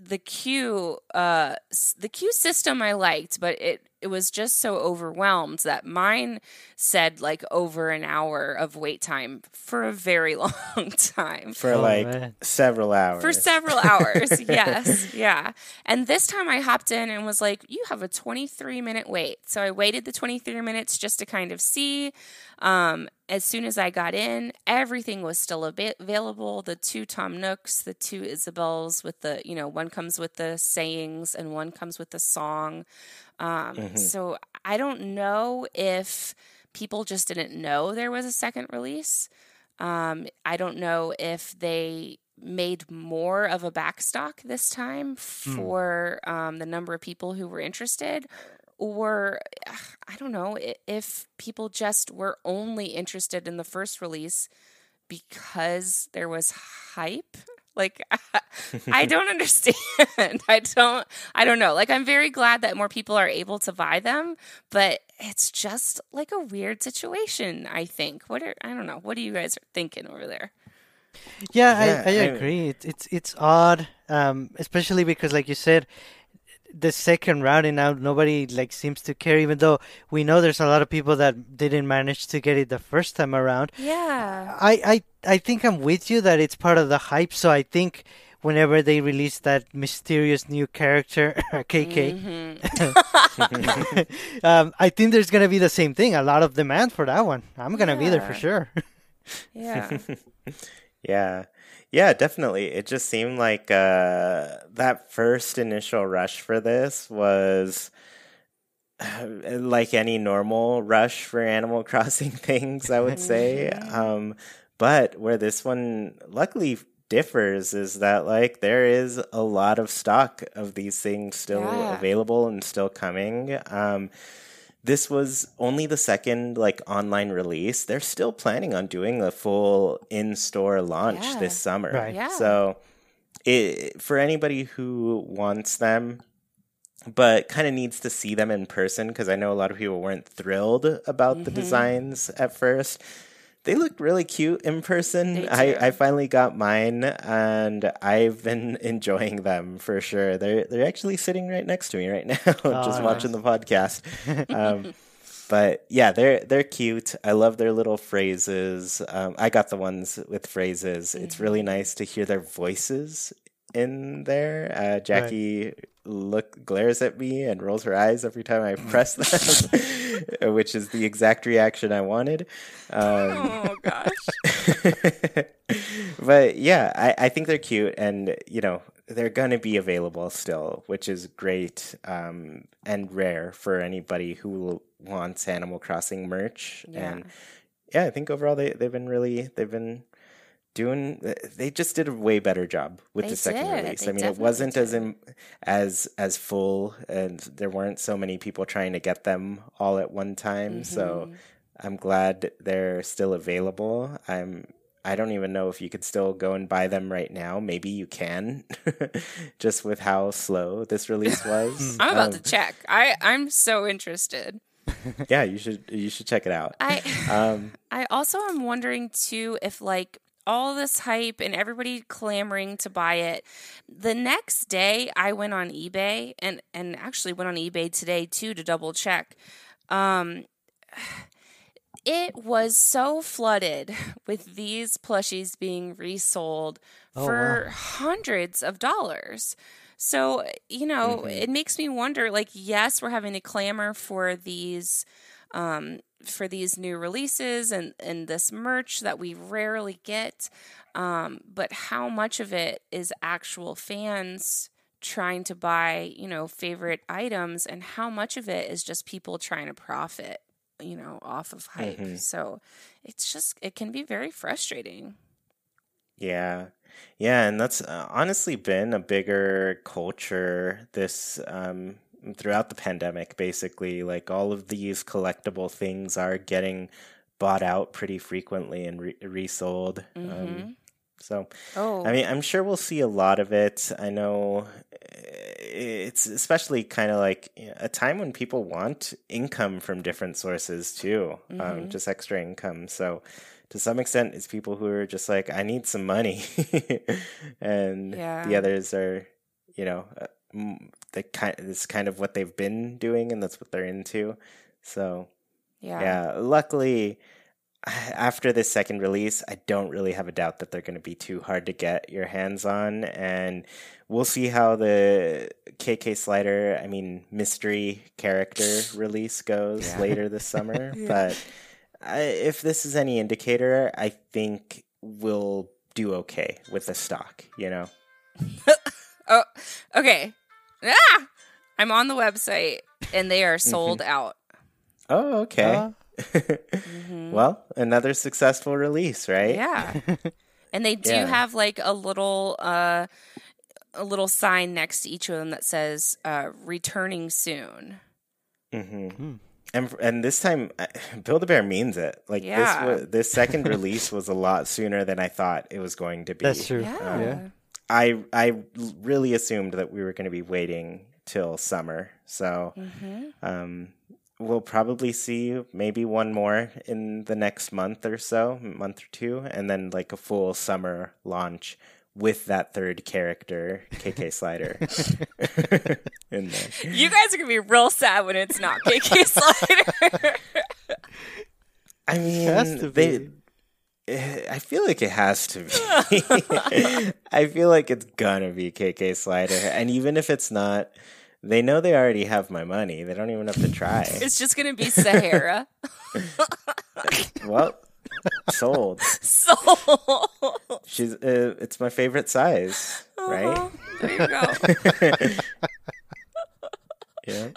the queue uh the queue system I liked, but it it was just so overwhelmed that mine said like over an hour of wait time for a very long time. For oh, like man. several hours. For several hours. yes. Yeah. And this time I hopped in and was like, you have a 23 minute wait. So I waited the 23 minutes just to kind of see. Um, as soon as I got in, everything was still available. The two Tom Nooks, the two Isabelles with the, you know, one comes with the sayings and one comes with the song. Um, mm-hmm. So I don't know if people just didn't know there was a second release. Um, I don't know if they made more of a backstock this time hmm. for mm. um, the number of people who were interested, or I don't know if people just were only interested in the first release because there was hype like I don't understand. I don't I don't know. Like I'm very glad that more people are able to buy them, but it's just like a weird situation, I think. What are I don't know. What are you guys thinking over there? Yeah, yeah I, I agree. It's it's it's odd, um, especially because like you said, the second round and now nobody like seems to care even though we know there's a lot of people that didn't manage to get it the first time around. Yeah. I i, I think i'm with you that it's part of the hype so i think whenever they release that mysterious new character kk mm-hmm. um, i think there's gonna be the same thing a lot of demand for that one. I'm gonna yeah. be there for sure. Yeah. Yeah yeah, definitely. It just seemed like uh, that first initial rush for this was like any normal rush for Animal Crossing things, I would say. Mm-hmm. um, but where this one luckily differs is that like there is a lot of stock of these things still yeah. available and still coming. Um, this was only the second like online release. They're still planning on doing a full in-store launch yeah. this summer. Right. Yeah. So it, for anybody who wants them but kind of needs to see them in person because I know a lot of people weren't thrilled about mm-hmm. the designs at first they look really cute in person. I, I finally got mine and I've been enjoying them for sure. They're they're actually sitting right next to me right now, oh, just nice. watching the podcast. Um, but yeah, they're they're cute. I love their little phrases. Um, I got the ones with phrases. Mm-hmm. It's really nice to hear their voices in there. Uh, Jackie right. Look glares at me and rolls her eyes every time I press them, which is the exact reaction I wanted. Um, oh gosh! but yeah, I, I think they're cute, and you know they're going to be available still, which is great um, and rare for anybody who wants Animal Crossing merch. Yeah. And yeah, I think overall they they've been really they've been doing they just did a way better job with they the second did. release. They I mean, it wasn't did. as in, as as full, and there weren't so many people trying to get them all at one time. Mm-hmm. So I'm glad they're still available. I'm I don't even know if you could still go and buy them right now. Maybe you can, just with how slow this release was. I'm about um, to check. I I'm so interested. yeah, you should you should check it out. I um, I also am wondering too if like all this hype and everybody clamoring to buy it. The next day, I went on eBay and and actually went on eBay today too to double check. Um, it was so flooded with these plushies being resold oh, for wow. hundreds of dollars. So, you know, mm-hmm. it makes me wonder like, yes, we're having to clamor for these um, for these new releases and, and this merch that we rarely get. Um, but how much of it is actual fans trying to buy, you know, favorite items, and how much of it is just people trying to profit, you know, off of hype? Mm-hmm. So it's just, it can be very frustrating. Yeah. Yeah. And that's uh, honestly been a bigger culture this, um, throughout the pandemic, basically. Like all of these collectible things are getting bought out pretty frequently and re- resold. Um, mm-hmm. Um, So, Oh, I mean, I'm sure we'll see a lot of it. I know it's especially kind of like a time when people want income from different sources too, um, just extra income. So, to some extent, it's people who are just like, I need some money, and the others are, you know, uh, the kind. It's kind of what they've been doing, and that's what they're into. So, yeah. yeah, luckily after this second release, I don't really have a doubt that they're going to be too hard to get your hands on and we'll see how the KK Slider, I mean, mystery character release goes Yeah. later this summer, but I, if this is any indicator, I think we'll do okay with the stock, you know. Oh, okay. Ah! I'm on the website and they are sold out. Oh, okay. Uh, well, another successful release, right? Yeah. And they do Yeah. have like a little uh a little sign next to each of them that says uh returning soon. Mm-hmm. And and this time, Build a Bear means it. Like Yeah. this, was, this second release was a lot sooner than I thought it was going to be. that's true. Yeah. yeah. I I really assumed that we were going to be waiting till summer, so Mm-hmm. um, we'll probably see maybe one more in the next month or so, month or two, and then like a full summer launch with that third character, KK Slider, in there. You guys are gonna be real sad when it's not KK Slider. I mean, has to they. be. eh, I feel like it has to be. I feel like it's gonna be KK Slider, and even if it's not, they know they already have my money. They don't even have to try. it's just gonna be Sahara. well, sold. Sold. She's. Uh, it's my favorite size, right? there you go. Yeah.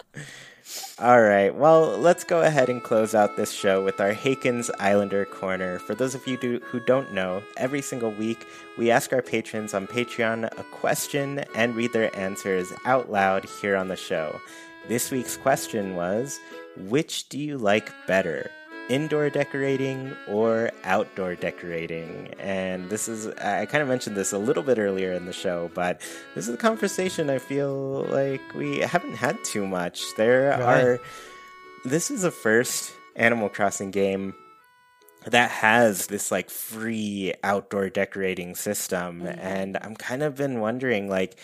All right. Well, let's go ahead and close out this show with our Haken's Islander Corner. For those of you do, who don't know, every single week we ask our patrons on Patreon a question and read their answers out loud here on the show. This week's question was Which do you like better? Indoor decorating or outdoor decorating? And this is, I kind of mentioned this a little bit earlier in the show, but this is a conversation I feel like we haven't had too much. There Right. are, this is the first Animal Crossing game that has this like free outdoor decorating system mm-hmm. and i'm kind of been wondering like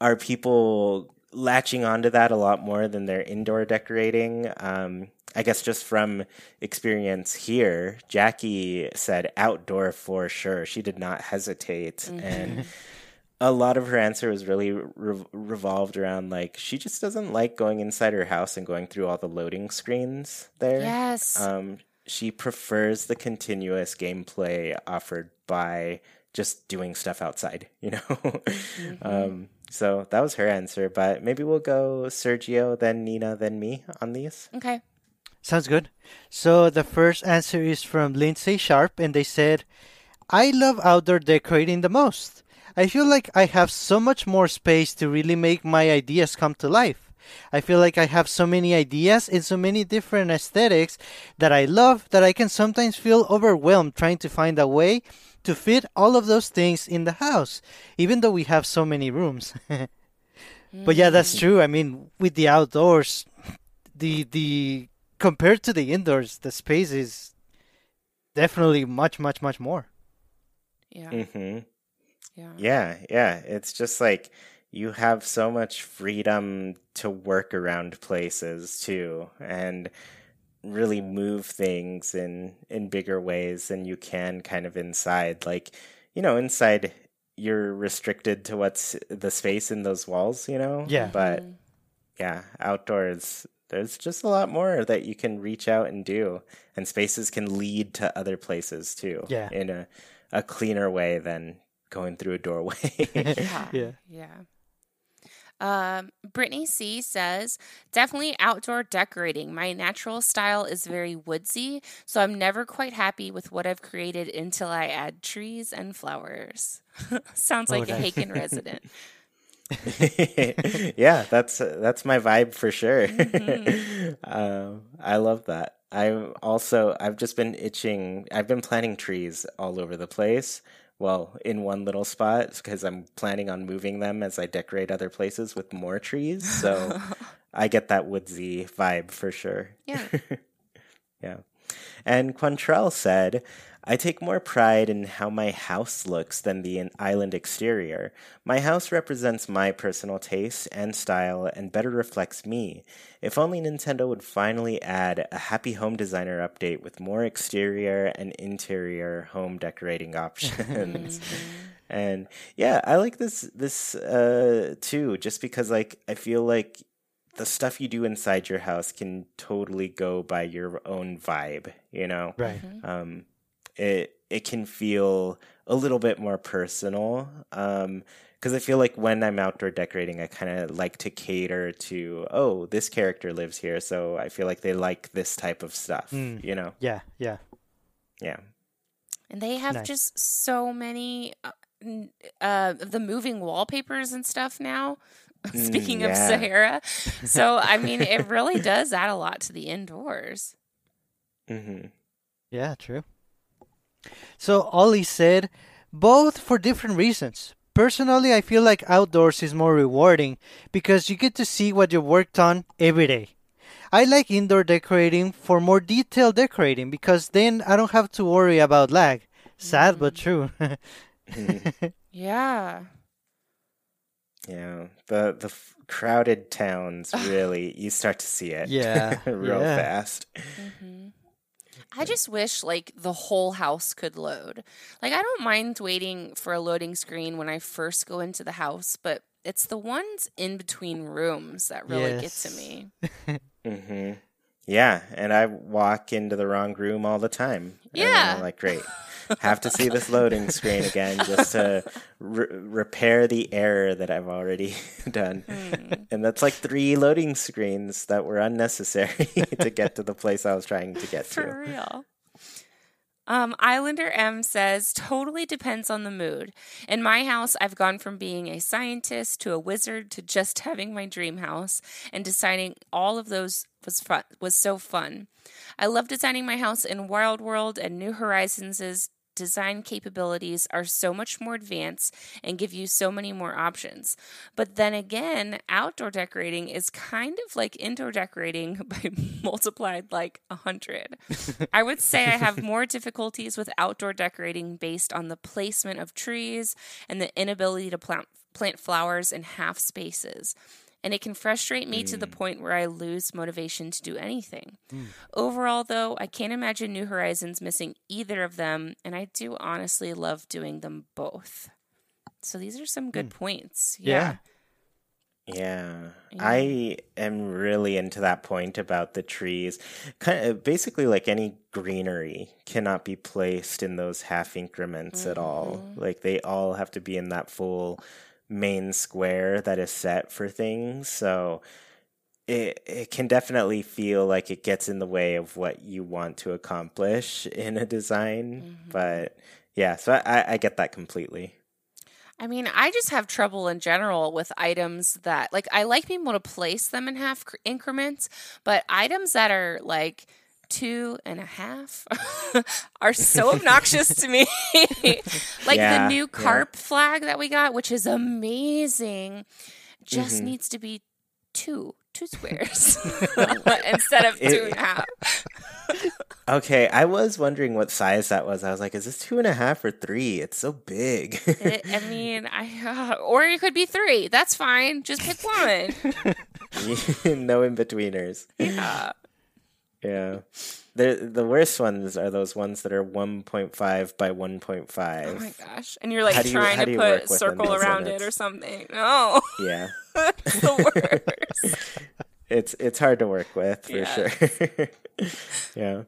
are people latching onto that a lot more than their indoor decorating. Um i guess just from experience here jackie said outdoor for sure. She did not hesitate. And a lot of her answer was really re- revolved around like she just doesn't like going inside her house and going through all the loading screens there. Yes. um, she prefers the continuous gameplay offered by just doing stuff outside, you know? um, so that was her answer, but maybe we'll go Sergio, then Nina, then me on these. okay. Sounds good. So the first answer is from Lindsay Sharp, and they said, I love outdoor decorating the most. I feel like I have so much more space to really make my ideas come to life. I feel like I have so many ideas and so many different aesthetics that I love that I can sometimes feel overwhelmed trying to find a way to fit all of those things in the house, even though we have so many rooms. but yeah, that's true. I mean, with the outdoors, the the compared to the indoors, the space is definitely much, much, much more. Yeah. hmm Yeah. Yeah, yeah. It's just like you have so much freedom to work around places too, and really move things in in bigger ways than you can kind of inside. Like, you know, inside you're restricted to what's the space in those walls, you know? Yeah. But mm-hmm. yeah, outdoors there's just a lot more that you can reach out and do and spaces can lead to other places too Yeah. in a a cleaner way than going through a doorway. Yeah. Yeah. Yeah. Um, Brittany C says, definitely outdoor decorating. My natural style is very woodsy, so I'm never quite happy with what I've created until I add trees and flowers. Sounds Oh, like a nice. Haken resident. yeah, that's that's my vibe for sure. Mm-hmm. um, I love that. I also I've just been itching. I've been planting trees all over the place well, in one little spot because I'm planning on moving them as I decorate other places with more trees. So I get that woodsy vibe for sure. Yeah. yeah. And Quantrell said, I take more pride in how my house looks than the island exterior. My house represents my personal taste and style and better reflects me. If only Nintendo would finally add a Happy Home Designer update with more exterior and interior home decorating options. and yeah, I like this this uh too just because like I feel like the stuff you do inside your house can totally go by your own vibe, you know? Right. Um, it it can feel a little bit more personal. Um, because I feel like when I'm outdoor decorating, I kind of like to cater to, oh, this character lives here, so I feel like they like this type of stuff, Mm. you know? Yeah, yeah. Yeah. And they have Nice. just so many uh, uh, the moving wallpapers and stuff now. Speaking of yeah. Sahara. So, I mean, it really does add a lot to the indoors. hmm Yeah, true. So Ollie said, both for different reasons. Personally, I feel like outdoors is more rewarding because you get to see what you worked on every day. I like indoor decorating for more detailed decorating because then I don't have to worry about lag. Sad but true. Yeah. Yeah. The the f- crowded towns really you start to see it. Yeah, real yeah. fast. hmm I just wish like the whole house could load. Like I don't mind waiting for a loading screen when I first go into the house, but it's the ones in between rooms that really get to Yes. me. hmm Yeah, and I walk into the wrong room all the time. Yeah. I'm like, great. Have to see this loading screen again just to re- repair the error that I've already done. Hmm. And that's like three loading screens that were unnecessary to get to the place I was trying to get For to. real. Um, Islander M says, totally depends on the mood. In my house, I've gone from being a scientist to a wizard to just having my dream house, and deciding all of those was fun was so fun. I love designing my house in Wild World and New Horizons' design capabilities are so much more advanced and give you so many more options. But then again, outdoor decorating is kind of like indoor decorating by multiplied like a hundred. I would say I have more difficulties with outdoor decorating based on the placement of trees and the inability to plant plant flowers in half spaces. And it can frustrate me to the mm. point where I lose motivation to do anything. Hmm. Overall, though, I can't imagine New Horizons missing either of them, and I do honestly love doing them both. So these are some good hmm. points. Yeah. Yeah. Yeah. I am really into that point about the trees. Kind of uh, basically like any greenery cannot be placed in those half increments at all. Mm-hmm. Like they all have to be in that full main square that is set for things. So it it can definitely feel like it gets in the way of what you want to accomplish in a design. Mm-hmm. But yeah, so I, I, get that completely. I mean, I just have trouble in general with items that, like, I like being able to place them in half cr- increments, but items that are like two and a half are so obnoxious to me. like Yeah, the new yeah. carp flag that we got, which is amazing, just Mm-hmm. needs to be two. Two squares instead of It- two and a half. Okay, I was wondering what size that was. I was like, is this two and a half or three? It's so big. It, I mean, I or it could be three. That's fine. Just pick one. no in betweeners. Yeah. Yeah. The the worst ones are those ones that are 1.5 by 1.5. Oh my gosh. And you're like you- trying how to do you work put within circle those around it or something. No. Yeah. It's the worst. It's it's hard to work with for Yeah. sure. yeah.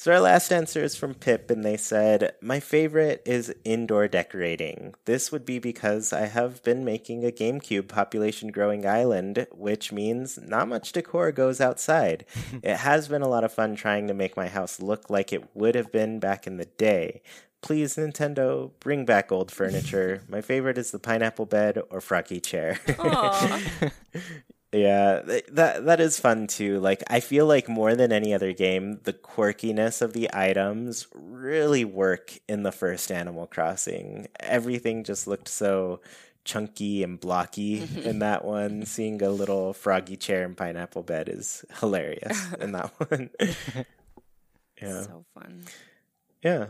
So our last answer is from Pip, and they said, "My favorite is indoor decorating. This would be because I have been making a GameCube population growing island, which means not much decor goes outside. it has been a lot of fun trying to make my house look like it would have been back in the day." Please, Nintendo, bring back old furniture. My favorite is the pineapple bed or froggy chair. Yeah, that that is fun too. Like I feel like more than any other game, the quirkiness of the items really work in the first Animal Crossing. Everything just looked so chunky and blocky mm-hmm. in that one. Seeing a little froggy chair and pineapple bed is hilarious in that one. yeah. So fun. Yeah.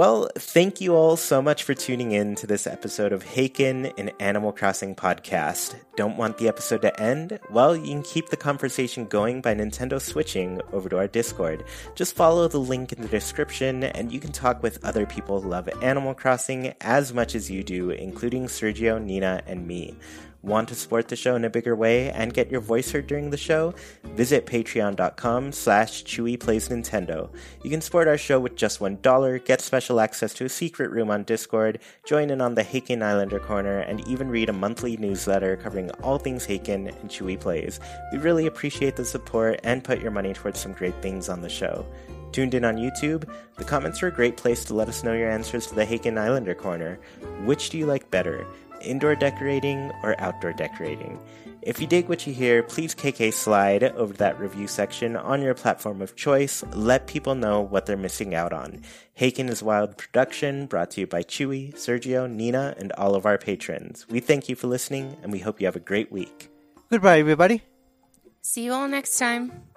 Well, thank you all so much for tuning in to this episode of Haken, an Animal Crossing podcast. Don't want the episode to end? Well, you can keep the conversation going by Nintendo switching over to our Discord. Just follow the link in the description, and you can talk with other people who love Animal Crossing as much as you do, including Sergio, Nina, and me. Want to support the show in a bigger way and get your voice heard during the show? Visit patreon.com slash chewyplaysnintendo. You can support our show with just $1, get special access to a secret room on Discord, join in on the Haken Islander Corner, and even read a monthly newsletter covering all things Haken and Chewy Plays. We really appreciate the support and put your money towards some great things on the show. Tuned in on YouTube? The comments are a great place to let us know your answers to the Haken Islander Corner. Which do you like better? Indoor decorating or outdoor decorating. If you dig what you hear, please KK slide over to that review section on your platform of choice. Let people know what they're missing out on. Haken is Wild production brought to you by Chewy, Sergio, Nina, and all of our patrons. We thank you for listening and we hope you have a great week. Goodbye, everybody. See you all next time.